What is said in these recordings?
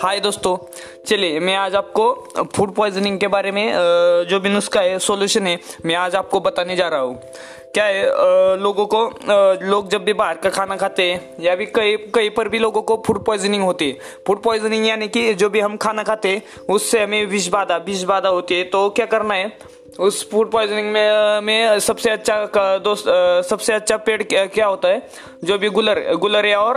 हाय दोस्तों, चलिए मैं आज आपको फ़ूड पॉइजनिंग के बारे में जो भी नुस्खा है सॉल्यूशन है, मैं आज आपको बताने जा रहा हूँ। क्या है लोगों को लोग जब भी बाहर का खाना खाते हैं, या भी कई कहीं पर भी लोगों को फ़ूड पॉइजनिंग होती है। फ़ूड पॉइजनिंग यानी कि जो भी हम खाना खाते हैं, उससे हमें विष बाधा विष बाधा होती है। तो क्या करना है उस फ़ूड पॉइजनिंग में में सबसे अच्छा दोस्त सबसे अच्छा पेड़ क्या क्या होता है? जो भी गुलर गुलरिया और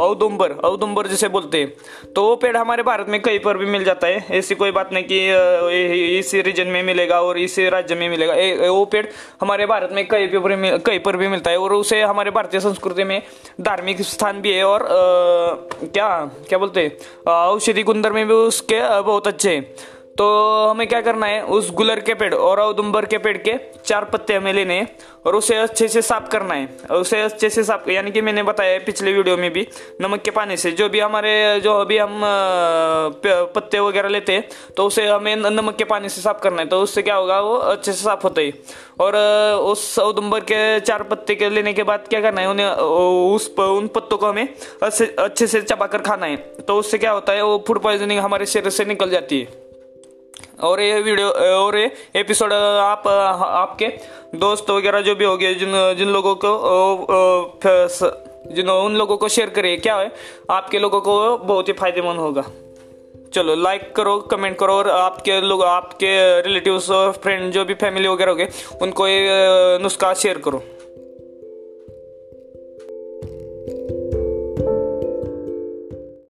औदुंबर औदुंबर जिसे बोलते हैं। तो वो पेड़ हमारे भारत में कहीं पर भी मिल जाता है। ऐसी कोई बात नहीं कि इसी रीजन में मिलेगा और इसी राज्य में मिलेगा। वो पेड़ हमारे भारत में कहीं पर भी कहीं पर भी मिलता है और उसे हमारे भारतीय संस्कृति में धार्मिक स्थान भी है और अ, क्या क्या बोलते हैं? औषधि गुंदर में भी उसके बहुत अच्छे हैं। तो हमें क्या करना है? उस गुलर के पेड़ और औदुम्बर के पेड़ के चार पत्ते हमें लेने हैं और उसे अच्छे से साफ़ करना है। और उसे अच्छे से साफ़ यानी कि मैंने बताया है पिछले वीडियो में भी, नमक के पानी से। जो भी हमारे, जो अभी हम पत्ते वगैरह लेते हैं तो उसे हमें नमक के पानी से साफ़ करना है। तो उससे क्या होगा? वो अच्छे से साफ़ होता है। और उस औदुंबर के चार पत्ते के लेने के बाद क्या करना है? उन्हें उस उन पत्तों को हमें अच्छे से चबाकर खाना है। तो उससे क्या होता है? वो फ़ूड पॉइजनिंग हमारे शरीर से निकल जाती है। और ये वीडियो, और ये एपिसोड आप, आपके दोस्त वगैरह जो भी हो गए, जिन जिन लोगों को जिन, उन लोगों को शेयर करिए, क्या है? आपके लोगों को बहुत ही फ़ायदेमंद होगा। चलो लाइक करो कमेंट करो, और आपके लोग, आपके रिलेटिव्स और फ्रेंड जो भी फैमिली वगैरह हो गए, उनको ये, नुस्खा शेयर करो।